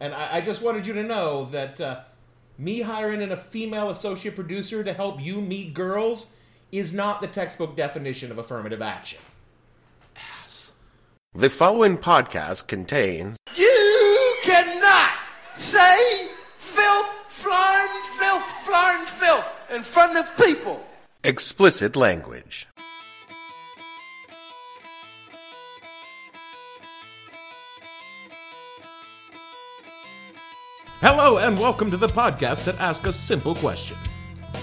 And I, I just wanted you to know that uh, me hiring in a female associate producer to help you meet girls is not the textbook definition of affirmative action. Ass. The following podcast contains You cannot say filth, flying filth, flying filth in front of people. explicit language. Hello, and welcome to the podcast that asks a simple question.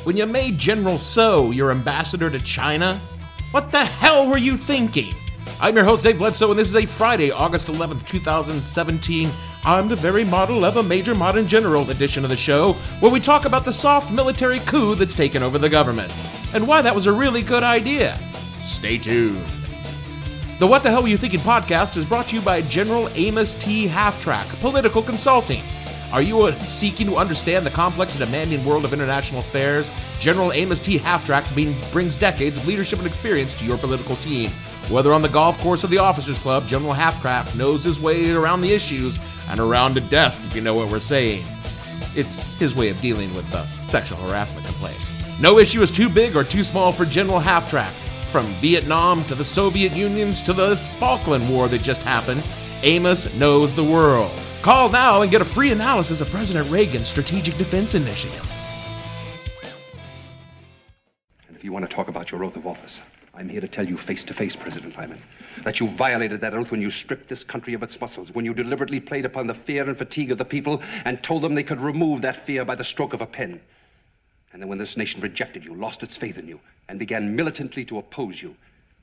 When you made General So your ambassador to China, what the hell were you thinking? I'm your host, Dave Bledsoe, and this is a Friday, August 11th, 2017. I'm the very model of a major modern general edition of the show, where we talk about the soft military coup that's taken over the government, and why that was a really good idea. Stay tuned. The What the Hell Were You Thinking podcast is brought to you by General Amos T. Halftrack, political consulting. Are you uh, seeking to understand the complex and demanding world of international affairs? General Amos T. Halftrack brings decades of leadership and experience to your political team. Whether on the golf course or the officers club, General Halftrack knows his way around the issues and around a desk, if you know what we're saying. It's his way of dealing with uh, sexual harassment complaints. No issue is too big or too small for General Halftrack. From Vietnam to the Soviet Unions to the Falkland War that just happened, Amos knows the world. Call now and get a free analysis of President Reagan's Strategic Defense Initiative. And if you want to talk about your oath of office, I'm here to tell you face to face, President Lyman, that you violated that oath when you stripped this country of its muscles, when you deliberately played upon the fear and fatigue of the people and told them they could remove that fear by the stroke of a pen. And then when this nation rejected you, lost its faith in you, and began militantly to oppose you,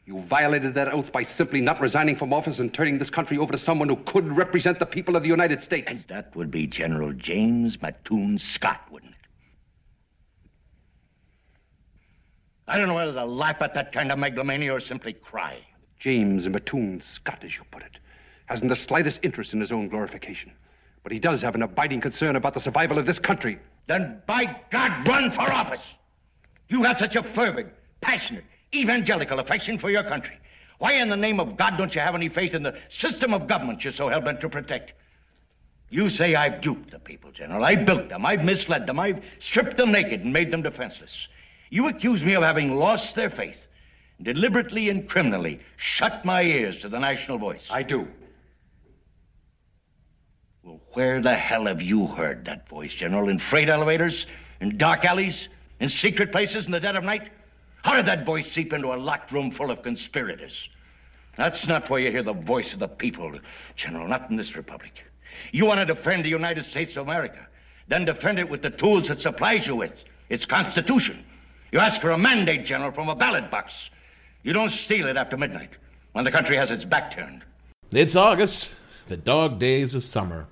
you violated that oath by simply not resigning from office and turning this country over to someone who could represent the people of the United States. And that would be General James Mattoon Scott, wouldn't it? I don't know whether to laugh at that kind of megalomania or simply cry. James Mattoon Scott, as you put it, hasn't the slightest interest in his own glorification. But he does have an abiding concern about the survival of this country. Then, by God, run for office. You have such a fervent, passionate, evangelical affection for your country. Why in the name of God don't you have any faith in the system of government you're so hell-bent to protect? You say I've duped the people, General. I built them. I've misled them. I've stripped them naked and made them defenseless. You accuse me of having lost their faith, deliberately and criminally shut my ears to the national voice. I do. Well, where the hell have you heard that voice, General? In freight elevators? In dark alleys? In secret places in the dead of night? How did that voice seep into a locked room full of conspirators? That's not where you hear the voice of the people, General, not in this republic. You want to defend the United States of America, then defend it with the tools it supplies you with, its Constitution. You ask for a mandate, General, from a ballot box. You don't steal it after midnight, when the country has its back turned. It's August, the dog days of summer.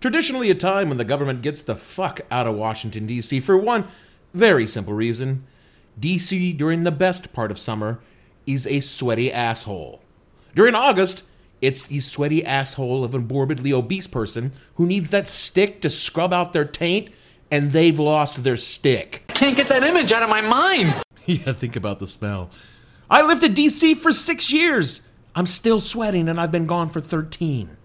Traditionally, a time when the government gets the fuck out of Washington, D.C. for one very simple reason D.C. during the best part of summer is a sweaty asshole. During August, it's the sweaty asshole of a morbidly obese person who needs that stick to scrub out their taint, and they've lost their stick. Can't get that image out of my mind. Yeah, think about the smell. I lived in DC for six years. I'm still sweating, and I've been gone for 13.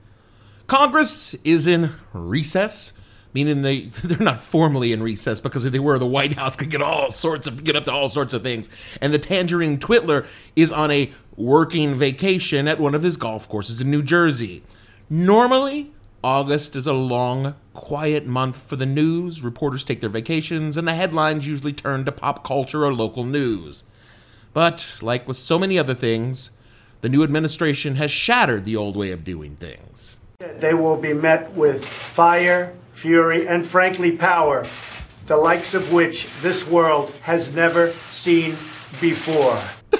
Congress is in recess, meaning they they're not formally in recess because if they were, the White House could get all sorts of get up to all sorts of things. And the Tangerine Twitler is on a working vacation at one of his golf courses in New Jersey. Normally, August is a long, quiet month for the news. Reporters take their vacations, and the headlines usually turn to pop culture or local news. But, like with so many other things, the new administration has shattered the old way of doing things. They will be met with fire, fury, and frankly, power, the likes of which this world has never seen before.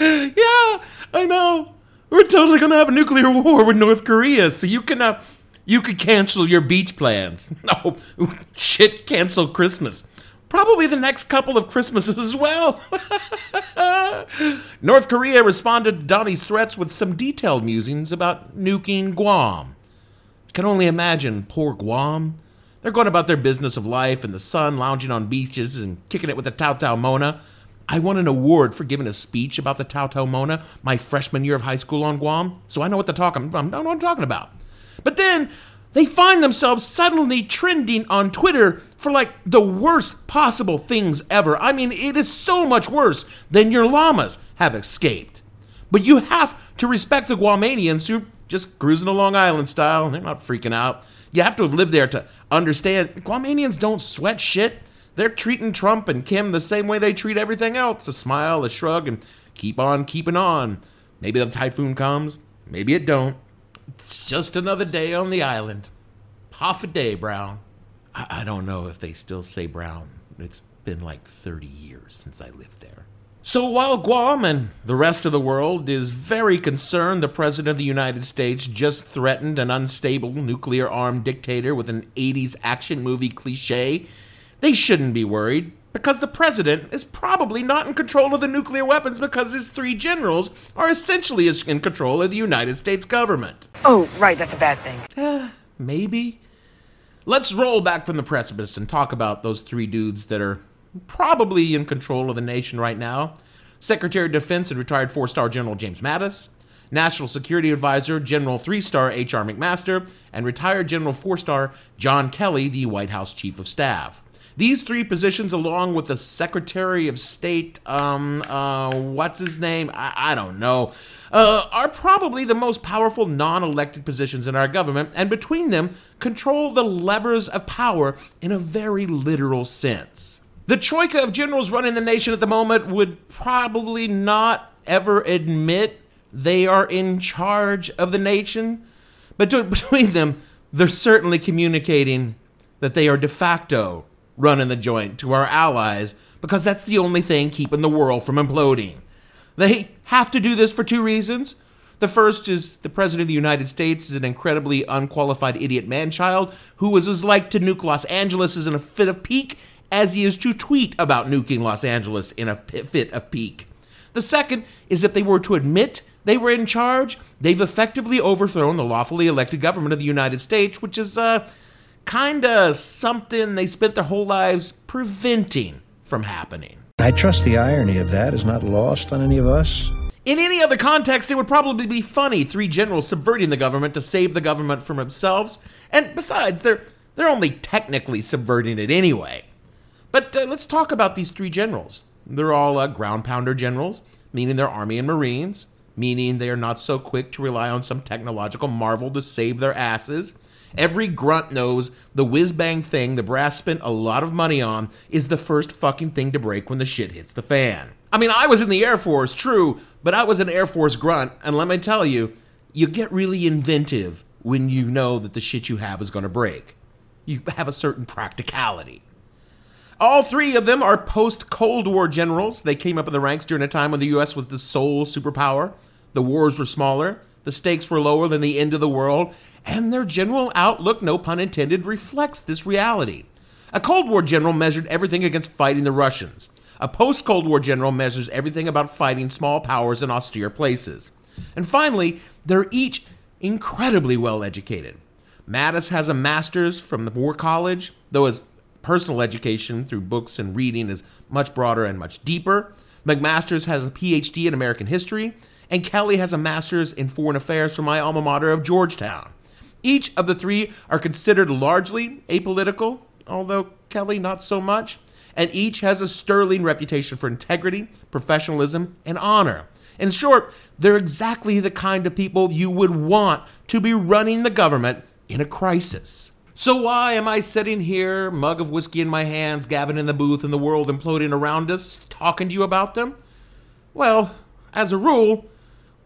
yeah, I know. We're totally gonna have a nuclear war with North Korea, so you can uh, You could cancel your beach plans. No, shit, cancel Christmas. Probably the next couple of Christmases as well. North Korea responded to Donnie's threats with some detailed musings about nuking Guam. Can only imagine poor Guam. They're going about their business of life in the sun, lounging on beaches and kicking it with the Tao Tao Mona. I won an award for giving a speech about the Tao Tao Mona my freshman year of high school on Guam, so I know what, to talk, I know what I'm talking about. But then they find themselves suddenly trending on Twitter for like the worst possible things ever. I mean, it is so much worse than your llamas have escaped. But you have to respect the Guamanians who just cruising along island style. They're not freaking out. You have to have lived there to understand Guamanians don't sweat shit. They're treating Trump and Kim the same way they treat everything else a smile, a shrug, and keep on keeping on. Maybe the typhoon comes, maybe it don't. It's just another day on the island. Hafa adai, Brown. I, I don't know if they still say Brown. It's been like 30 years since I lived there. So while Guam and the rest of the world is very concerned the President of the United States just threatened an unstable nuclear armed dictator with an 80s action movie cliche, they shouldn't be worried because the president is probably not in control of the nuclear weapons because his three generals are essentially in control of the United States government. Oh, right, that's a bad thing. Uh, maybe. Let's roll back from the precipice and talk about those three dudes that are probably in control of the nation right now Secretary of Defense and retired four star General James Mattis, National Security Advisor General three star H.R. McMaster, and retired General four star John Kelly, the White House Chief of Staff. These three positions, along with the Secretary of State, um, uh, what's his name? I, I don't know, uh, are probably the most powerful non elected positions in our government, and between them, control the levers of power in a very literal sense. The troika of generals running the nation at the moment would probably not ever admit they are in charge of the nation, but between them, they're certainly communicating that they are de facto running the joint to our allies because that's the only thing keeping the world from imploding. They have to do this for two reasons. The first is the President of the United States is an incredibly unqualified idiot manchild who is as like to nuke Los Angeles as in a fit of pique as he is to tweet about nuking Los Angeles in a fit of pique. The second is if they were to admit they were in charge, they've effectively overthrown the lawfully elected government of the United States, which is, uh, kind of something they spent their whole lives preventing from happening. I trust the irony of that is not lost on any of us. In any other context, it would probably be funny three generals subverting the government to save the government from themselves. And besides, they're they're only technically subverting it anyway. But uh, let's talk about these three generals. They're all uh, ground pounder generals, meaning they're Army and Marines, meaning they are not so quick to rely on some technological marvel to save their asses. Every grunt knows the whiz bang thing the brass spent a lot of money on is the first fucking thing to break when the shit hits the fan. I mean, I was in the Air Force, true, but I was an Air Force grunt, and let me tell you, you get really inventive when you know that the shit you have is going to break. You have a certain practicality. All three of them are post Cold War generals. They came up in the ranks during a time when the U.S. was the sole superpower. The wars were smaller, the stakes were lower than the end of the world, and their general outlook, no pun intended, reflects this reality. A Cold War general measured everything against fighting the Russians. A post Cold War general measures everything about fighting small powers in austere places. And finally, they're each incredibly well educated. Mattis has a master's from the War College, though his personal education through books and reading is much broader and much deeper. McMaster's has a PhD in American history, and Kelly has a master's in foreign affairs from my alma mater of Georgetown. Each of the three are considered largely apolitical, although Kelly not so much, and each has a sterling reputation for integrity, professionalism, and honor. In short, they're exactly the kind of people you would want to be running the government in a crisis. So why am I sitting here, mug of whiskey in my hands, Gavin in the booth, and the world imploding around us, talking to you about them? Well, as a rule,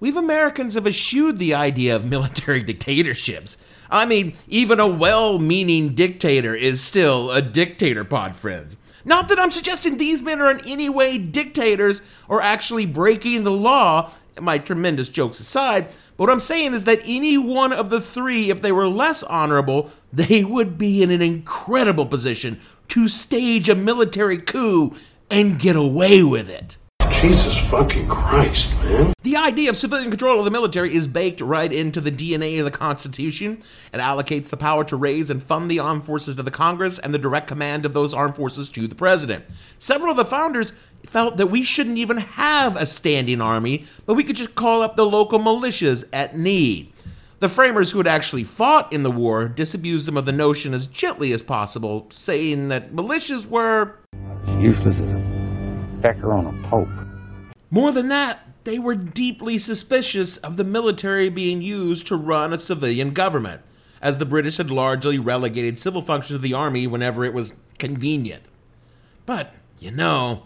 we've Americans have eschewed the idea of military dictatorships. I mean, even a well meaning dictator is still a dictator, pod friends. Not that I'm suggesting these men are in any way dictators or actually breaking the law, my tremendous jokes aside, but what I'm saying is that any one of the three, if they were less honorable, they would be in an incredible position to stage a military coup and get away with it. Jesus fucking Christ, man. The idea of civilian control of the military is baked right into the DNA of the Constitution. It allocates the power to raise and fund the armed forces to the Congress and the direct command of those armed forces to the President. Several of the founders felt that we shouldn't even have a standing army, but we could just call up the local militias at need. The framers who had actually fought in the war disabused them of the notion as gently as possible, saying that militias were useless as a pecker on a pope. More than that, they were deeply suspicious of the military being used to run a civilian government, as the British had largely relegated civil functions of the army whenever it was convenient. But, you know,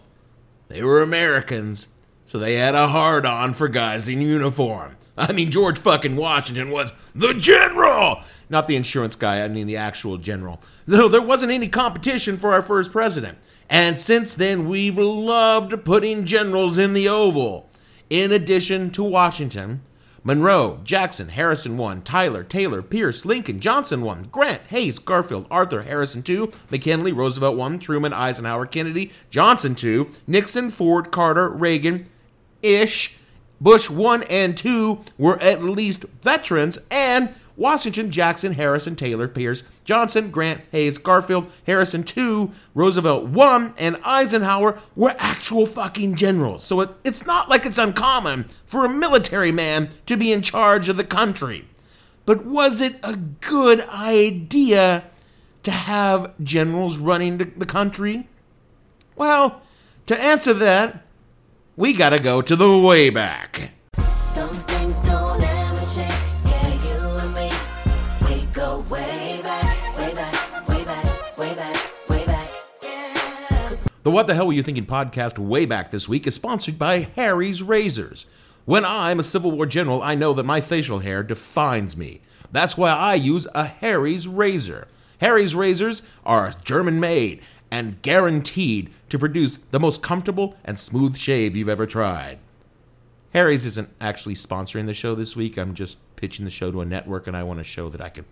they were Americans, so they had a hard on for guys in uniform. I mean, George fucking Washington was the general! Not the insurance guy, I mean the actual general. Though there wasn't any competition for our first president. And since then, we've loved putting generals in the Oval. In addition to Washington, Monroe, Jackson, Harrison 1, Tyler, Taylor, Pierce, Lincoln, Johnson 1, Grant, Hayes, Garfield, Arthur, Harrison 2, McKinley, Roosevelt 1, Truman, Eisenhower, Kennedy, Johnson 2, Nixon, Ford, Carter, Reagan, Ish, Bush 1 and 2 were at least veterans, and Washington, Jackson, Harrison, Taylor, Pierce, Johnson, Grant, Hayes, Garfield, Harrison 2, Roosevelt 1, and Eisenhower were actual fucking generals. So it, it's not like it's uncommon for a military man to be in charge of the country. But was it a good idea to have generals running the country? Well, to answer that, we gotta go to the way back. The What the Hell Were You Thinking podcast way back this week is sponsored by Harry's Razors. When I'm a Civil War general, I know that my facial hair defines me. That's why I use a Harry's razor. Harry's razors are German made and guaranteed to produce the most comfortable and smooth shave you've ever tried. Harry's isn't actually sponsoring the show this week. I'm just pitching the show to a network and I want to show that I can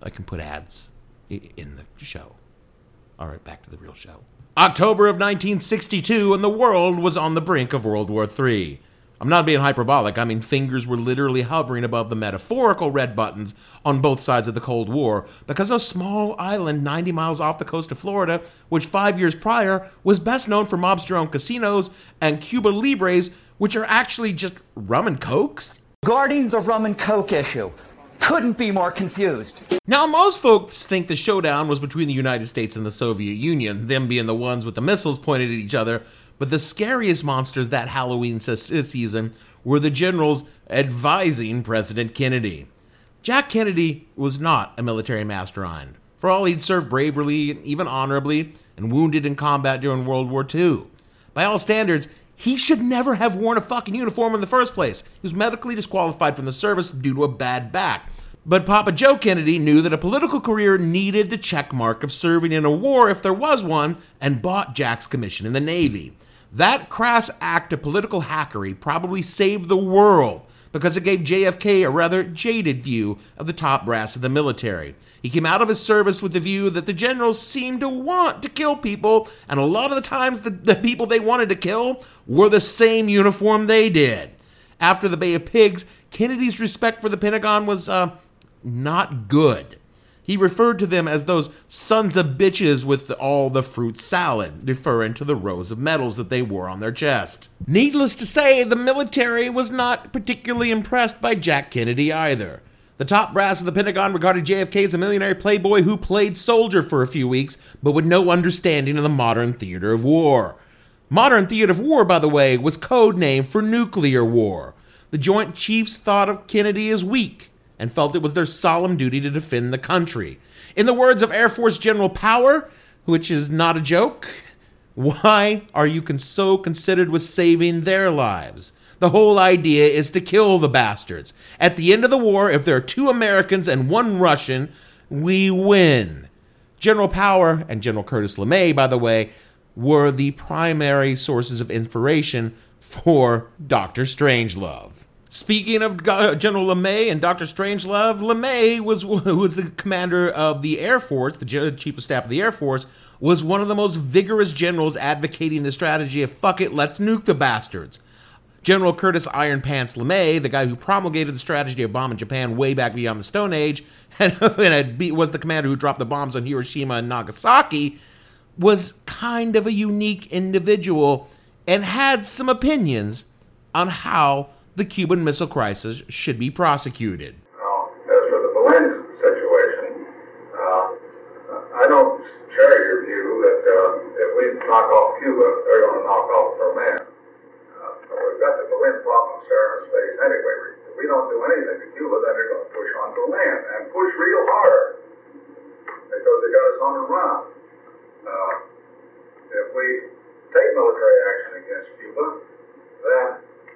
I can put ads in the show. All right, back to the real show. October of 1962, and the world was on the brink of World War III. I'm not being hyperbolic, I mean, fingers were literally hovering above the metaphorical red buttons on both sides of the Cold War because a small island 90 miles off the coast of Florida, which five years prior was best known for mobster owned casinos and Cuba Libres, which are actually just rum and cokes. Guarding the rum and coke issue couldn't be more confused. Now, most folks think the showdown was between the United States and the Soviet Union, them being the ones with the missiles pointed at each other. But the scariest monsters that Halloween season were the generals advising President Kennedy. Jack Kennedy was not a military mastermind. For all he'd served bravely, even honorably, and wounded in combat during World War II. By all standards, he should never have worn a fucking uniform in the first place. He was medically disqualified from the service due to a bad back. But Papa Joe Kennedy knew that a political career needed the checkmark of serving in a war if there was one, and bought Jack's commission in the Navy. That crass act of political hackery probably saved the world because it gave JFK a rather jaded view of the top brass of the military. He came out of his service with the view that the generals seemed to want to kill people, and a lot of the times the, the people they wanted to kill wore the same uniform they did. After the Bay of Pigs, Kennedy's respect for the Pentagon was uh, not good. He referred to them as those sons of bitches with all the fruit salad, referring to the rows of medals that they wore on their chest. Needless to say, the military was not particularly impressed by Jack Kennedy either. The top brass of the Pentagon regarded JFK as a millionaire playboy who played soldier for a few weeks, but with no understanding of the modern theater of war. Modern theater of war, by the way, was code name for nuclear war. The Joint Chiefs thought of Kennedy as weak and felt it was their solemn duty to defend the country. In the words of Air Force General Power, which is not a joke, why are you so considered with saving their lives? The whole idea is to kill the bastards. At the end of the war, if there are two Americans and one Russian, we win. General Power and General Curtis LeMay, by the way, were the primary sources of inspiration for Dr. Strangelove. Speaking of General LeMay and Dr. Strangelove, LeMay was was the commander of the Air Force, the chief of staff of the Air Force, was one of the most vigorous generals advocating the strategy of fuck it, let's nuke the bastards. General Curtis Iron Pants LeMay, the guy who promulgated the strategy of bombing Japan way back beyond the Stone Age, and, and was the commander who dropped the bombs on Hiroshima and Nagasaki, was kind of a unique individual and had some opinions on how the Cuban Missile Crisis should be prosecuted. As for the situation, uh, I don't share your view that uh, if we knock off Cuba, they're going to knock off Berlin. Uh, we've got the Berlin problem anyway. If we don't do anything going to push on Berlin and push real hard because they got us on the run. Uh, if we take military action against Cuba, then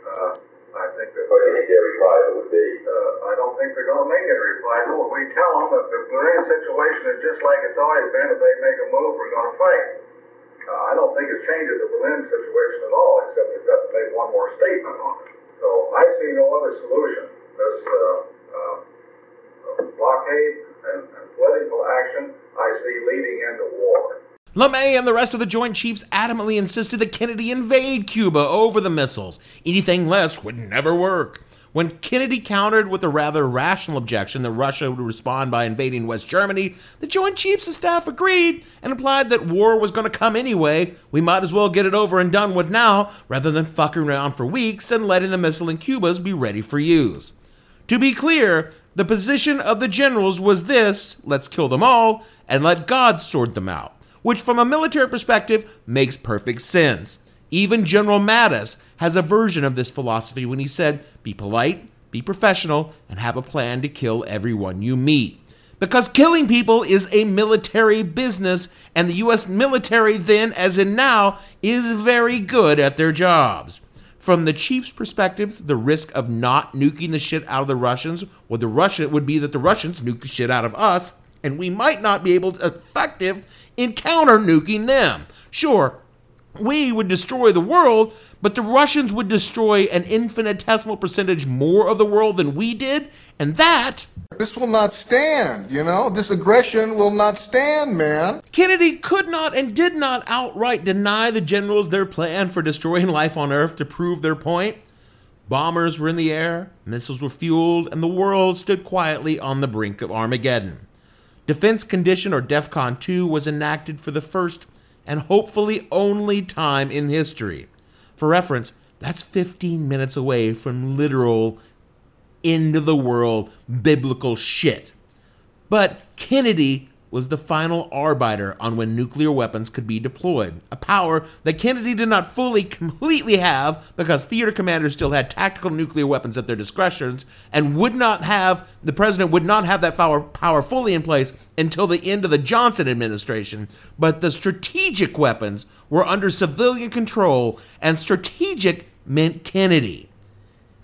uh, I think that. What do you think their reprisal would be? Uh, I don't think they're going to make any reprisal. If we tell them that the Berlin situation is just like it's always been, if they make a move, we're going to fight. Uh, I don't think it changes the Berlin situation at all, except they've got to make one more statement on it. So I see no other solution. This uh, uh, blockade and, and political action I see leading into war. LeMay and the rest of the Joint Chiefs adamantly insisted that Kennedy invade Cuba over the missiles. Anything less would never work. When Kennedy countered with a rather rational objection that Russia would respond by invading West Germany, the Joint Chiefs of Staff agreed and implied that war was going to come anyway. We might as well get it over and done with now rather than fucking around for weeks and letting the missile in Cuba's be ready for use. To be clear, the position of the generals was this let's kill them all and let God sort them out which from a military perspective makes perfect sense. Even General Mattis has a version of this philosophy when he said, Be polite, be professional, and have a plan to kill everyone you meet. Because killing people is a military business, and the US military, then as in now, is very good at their jobs. From the chief's perspective, the risk of not nuking the shit out of the Russians would the Russian would be that the Russians nuke the shit out of us, and we might not be able to effective in counter nuking them. Sure, we would destroy the world, but the Russians would destroy an infinitesimal percentage more of the world than we did, and that. This will not stand, you know? This aggression will not stand, man. Kennedy could not and did not outright deny the generals their plan for destroying life on Earth to prove their point. Bombers were in the air, missiles were fueled, and the world stood quietly on the brink of Armageddon. Defense Condition or DEFCON 2 was enacted for the first and hopefully only time in history. For reference, that's 15 minutes away from literal end of the world biblical shit. But Kennedy was the final arbiter on when nuclear weapons could be deployed, a power that Kennedy did not fully completely have because theater commanders still had tactical nuclear weapons at their discretion and would not have the president would not have that power, power fully in place until the end of the Johnson administration, but the strategic weapons were under civilian control and strategic meant Kennedy.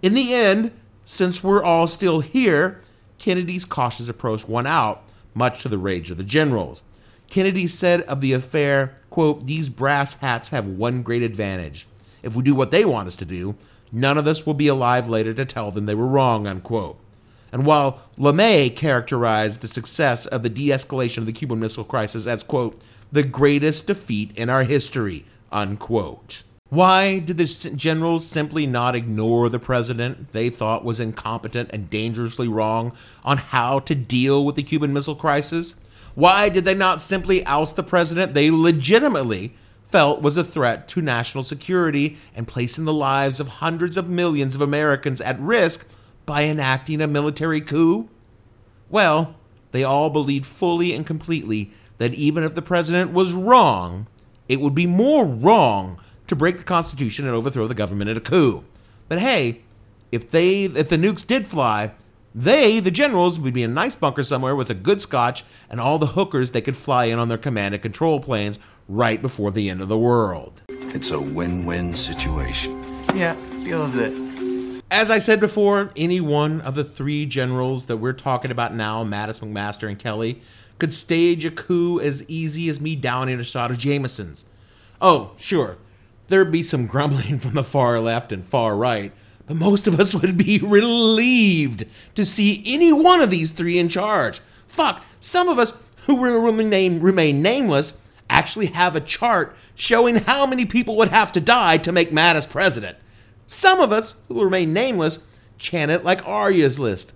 In the end, since we're all still here, Kennedy's cautious approach won out much to the rage of the generals. Kennedy said of the affair, quote, These brass hats have one great advantage. If we do what they want us to do, none of us will be alive later to tell them they were wrong, unquote. And while LeMay characterized the success of the de escalation of the Cuban Missile Crisis as, quote, the greatest defeat in our history, unquote. Why did the generals simply not ignore the president they thought was incompetent and dangerously wrong on how to deal with the Cuban Missile Crisis? Why did they not simply oust the president they legitimately felt was a threat to national security and placing the lives of hundreds of millions of Americans at risk by enacting a military coup? Well, they all believed fully and completely that even if the president was wrong, it would be more wrong to break the Constitution and overthrow the government in a coup. But hey, if they if the nukes did fly, they, the generals, would be in a nice bunker somewhere with a good scotch and all the hookers they could fly in on their command and control planes right before the end of the world. It's a win-win situation. Yeah, feels it. As I said before, any one of the three generals that we're talking about now, Mattis, McMaster, and Kelly, could stage a coup as easy as me downing a shot of Jameson's. Oh, sure, there'd be some grumbling from the far left and far right, but most of us would be relieved to see any one of these three in charge. Fuck, some of us who remain, nameless actually have a chart showing how many people would have to die to make Mattis president. Some of us, who remain nameless, chant it like Arya's list.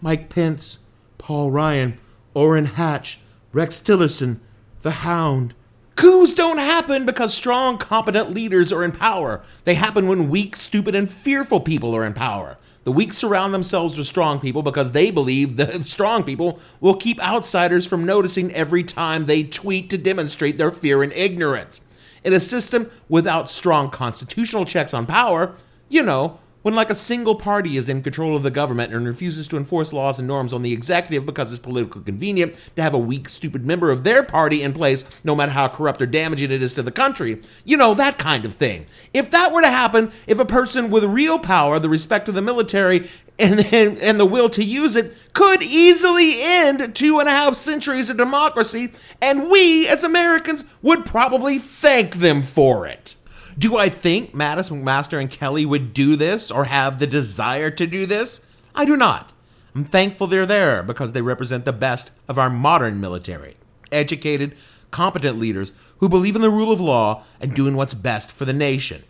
Mike Pence, Paul Ryan, Orrin Hatch, Rex Tillerson, The Hound. Coups don't happen because strong, competent leaders are in power. They happen when weak, stupid, and fearful people are in power. The weak surround themselves with strong people because they believe the strong people will keep outsiders from noticing every time they tweet to demonstrate their fear and ignorance. In a system without strong constitutional checks on power, you know, when like a single party is in control of the government and refuses to enforce laws and norms on the executive because it's politically convenient to have a weak, stupid member of their party in place, no matter how corrupt or damaging it is to the country. You know, that kind of thing. If that were to happen, if a person with real power, the respect of the military, and, and, and the will to use it could easily end two and a half centuries of democracy, and we as Americans would probably thank them for it. Do I think Mattis, McMaster, and Kelly would do this or have the desire to do this? I do not. I'm thankful they're there because they represent the best of our modern military. Educated, competent leaders who believe in the rule of law and doing what's best for the nation.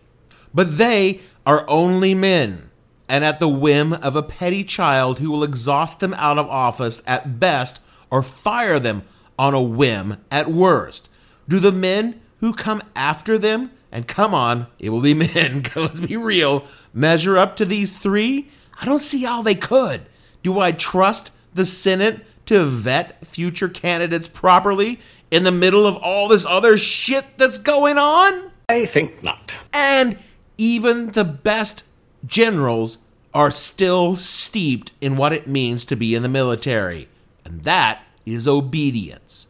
But they are only men and at the whim of a petty child who will exhaust them out of office at best or fire them on a whim at worst. Do the men who come after them and come on, it will be men, let's be real, measure up to these three? I don't see how they could. Do I trust the Senate to vet future candidates properly in the middle of all this other shit that's going on? I think not. And even the best generals are still steeped in what it means to be in the military, and that is obedience.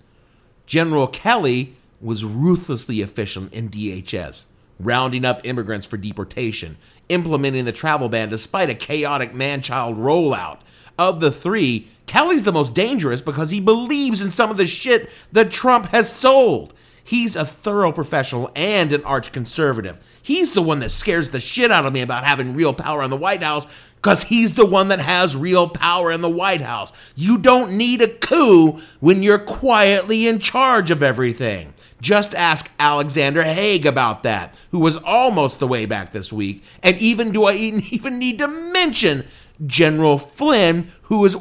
General Kelly was ruthlessly efficient in DHS, rounding up immigrants for deportation, implementing the travel ban despite a chaotic man child rollout. Of the three, Kelly's the most dangerous because he believes in some of the shit that Trump has sold. He's a thorough professional and an arch conservative. He's the one that scares the shit out of me about having real power in the White House because he's the one that has real power in the White House. You don't need a coup when you're quietly in charge of everything. Just ask Alexander Haig about that, who was almost the way back this week. And even do I even need to mention General Flynn, who is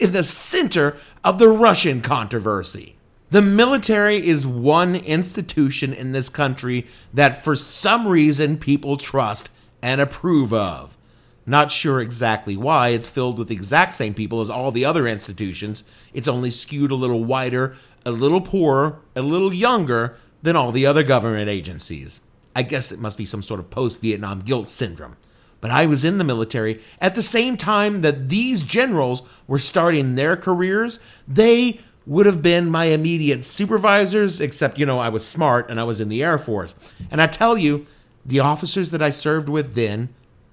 in the center of the Russian controversy. The military is one institution in this country that for some reason people trust and approve of. Not sure exactly why. It's filled with the exact same people as all the other institutions. It's only skewed a little wider, a little poorer, a little younger than all the other government agencies. I guess it must be some sort of post Vietnam guilt syndrome. But I was in the military at the same time that these generals were starting their careers. They would have been my immediate supervisors, except, you know, I was smart and I was in the Air Force. And I tell you, the officers that I served with then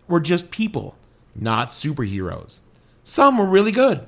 were just people, not superheroes. Some were really good,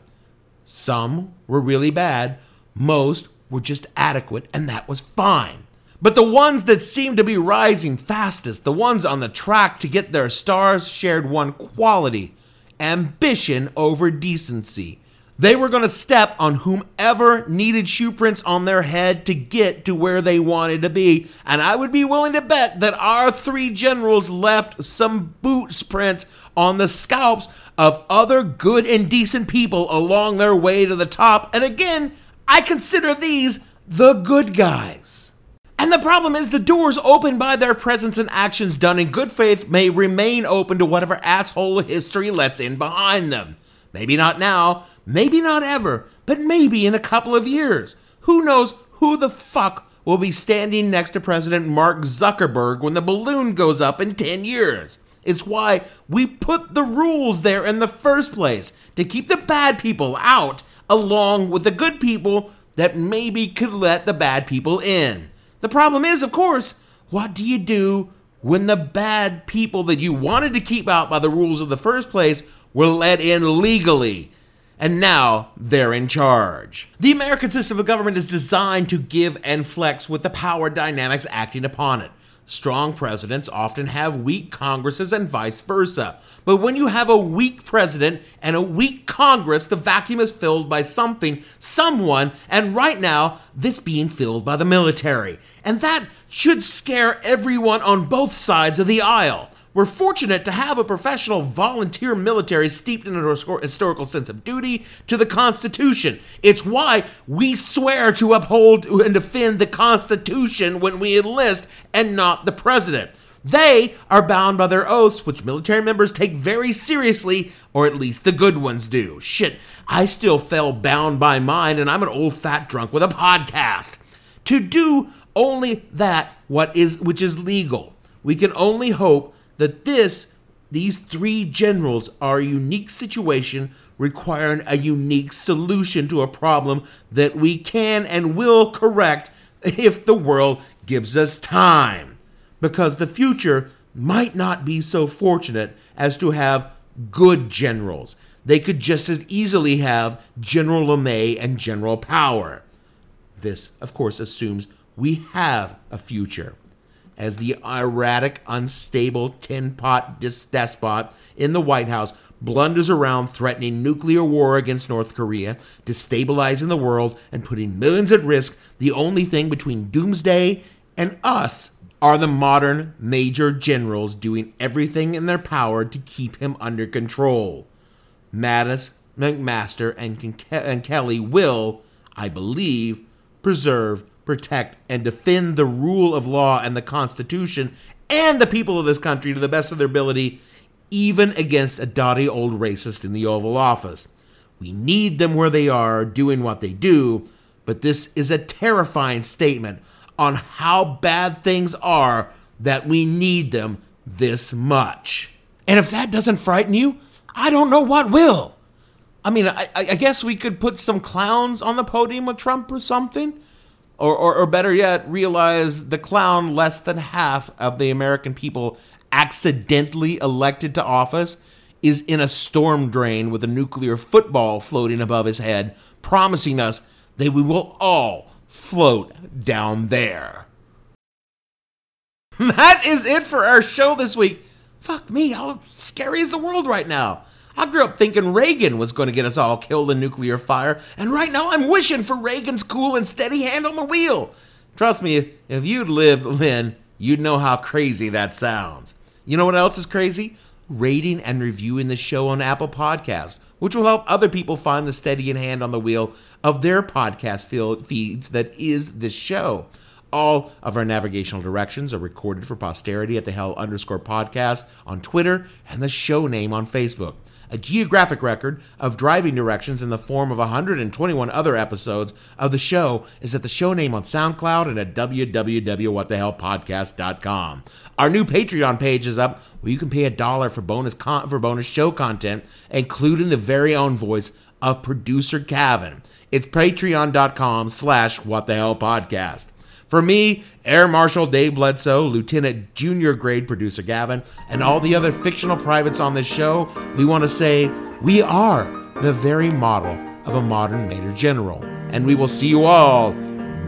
some were really bad, most were just adequate, and that was fine. But the ones that seemed to be rising fastest, the ones on the track to get their stars, shared one quality ambition over decency. They were going to step on whomever needed shoe prints on their head to get to where they wanted to be. And I would be willing to bet that our three generals left some boots prints on the scalps of other good and decent people along their way to the top. And again, I consider these the good guys. And the problem is, the doors opened by their presence and actions done in good faith may remain open to whatever asshole history lets in behind them. Maybe not now, maybe not ever, but maybe in a couple of years. Who knows who the fuck will be standing next to President Mark Zuckerberg when the balloon goes up in 10 years? It's why we put the rules there in the first place to keep the bad people out, along with the good people that maybe could let the bad people in. The problem is, of course, what do you do when the bad people that you wanted to keep out by the rules of the first place were let in legally. And now they're in charge. The American system of government is designed to give and flex with the power dynamics acting upon it. Strong presidents often have weak Congresses and vice versa. But when you have a weak president and a weak Congress, the vacuum is filled by something, someone, and right now, this being filled by the military. And that should scare everyone on both sides of the aisle. We're fortunate to have a professional volunteer military steeped in a historical sense of duty to the Constitution. It's why we swear to uphold and defend the Constitution when we enlist and not the president. They are bound by their oaths, which military members take very seriously, or at least the good ones do. Shit, I still fell bound by mine, and I'm an old fat drunk with a podcast. To do only that what is which is legal. We can only hope that this these three generals are a unique situation requiring a unique solution to a problem that we can and will correct if the world gives us time. Because the future might not be so fortunate as to have good generals. They could just as easily have General LeMay and General Power. This, of course, assumes we have a future as the erratic, unstable tin pot despot in the White House blunders around threatening nuclear war against North Korea, destabilizing the world, and putting millions at risk, the only thing between doomsday and us are the modern major generals doing everything in their power to keep him under control. Mattis, McMaster, and, and Kelly will, I believe, preserve protect, and defend the rule of law and the Constitution and the people of this country to the best of their ability, even against a dotty old racist in the Oval Office. We need them where they are, doing what they do, but this is a terrifying statement on how bad things are that we need them this much. And if that doesn't frighten you, I don't know what will. I mean, I, I, guess we could put some clowns on the podium with Trump or something. Or, or, or better yet, realize the clown less than half of the American people accidentally elected to office is in a storm drain with a nuclear football floating above his head, promising us that we will all float down there. That is it for our show this week. Fuck me, how scary is the world right now? I grew up thinking Reagan was going to get us all killed in nuclear fire, and right now I'm wishing for Reagan's cool and steady hand on the wheel. Trust me, if you'd lived then, you'd know how crazy that sounds. You know what else is crazy? Rating and reviewing the show on Apple Podcast, which will help other people find the steady hand on the wheel of their podcast feeds that is this show. All of our navigational directions are recorded for posterity at the hell underscore podcast on Twitter and the show name on Facebook a geographic record of driving directions in the form of 121 other episodes of the show is at the show name on SoundCloud and at www.whatthehellpodcast.com. Our new Patreon page is up where you can pay a dollar for bonus con- for bonus show content, including the very own voice of producer Kevin. It's patreon.com slash what. For me, Air Marshal Dave Bledsoe, Lieutenant Junior Grade Producer Gavin, and all the other fictional privates on this show, we want to say we are the very model of a modern Major General. And we will see you all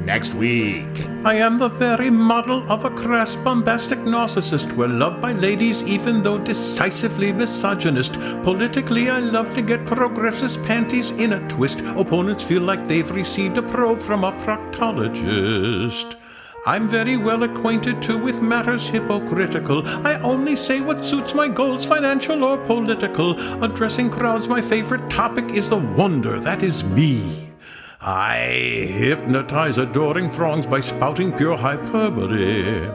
next week. I am the very model of a crass, bombastic narcissist, well loved by ladies even though decisively misogynist. Politically, I love to get progressives' panties in a twist. Opponents feel like they've received a probe from a proctologist. I'm very well acquainted too with matters hypocritical. I only say what suits my goals, financial or political. Addressing crowds, my favorite topic is the wonder that is me. I hypnotize adoring throngs by spouting pure hyperbole.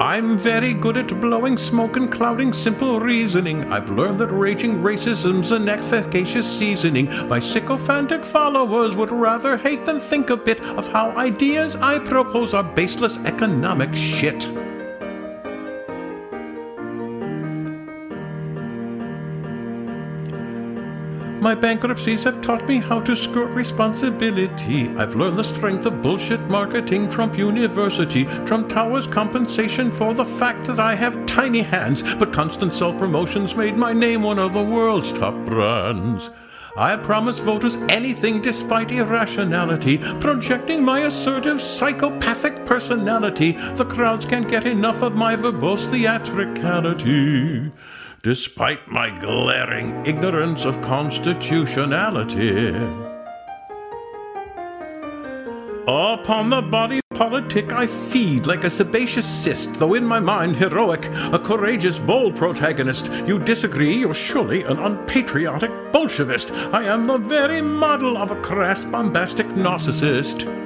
I'm very good at blowing smoke and clouding simple reasoning. I've learned that raging racism's an efficacious seasoning. My sycophantic followers would rather hate than think a bit of how ideas I propose are baseless economic shit. My bankruptcies have taught me how to skirt responsibility. I've learned the strength of bullshit marketing, Trump University, Trump Tower's compensation for the fact that I have tiny hands, but constant self promotions made my name one of the world's top brands. I promise voters anything despite irrationality, projecting my assertive psychopathic personality. The crowds can't get enough of my verbose theatricality, despite my glaring ignorance of constitutionality. Upon the body politic I feed like a sebaceous cyst, though in my mind heroic, a courageous, bold protagonist. You disagree, you're surely an unpatriotic Bolshevist. I am the very model of a crass, bombastic narcissist.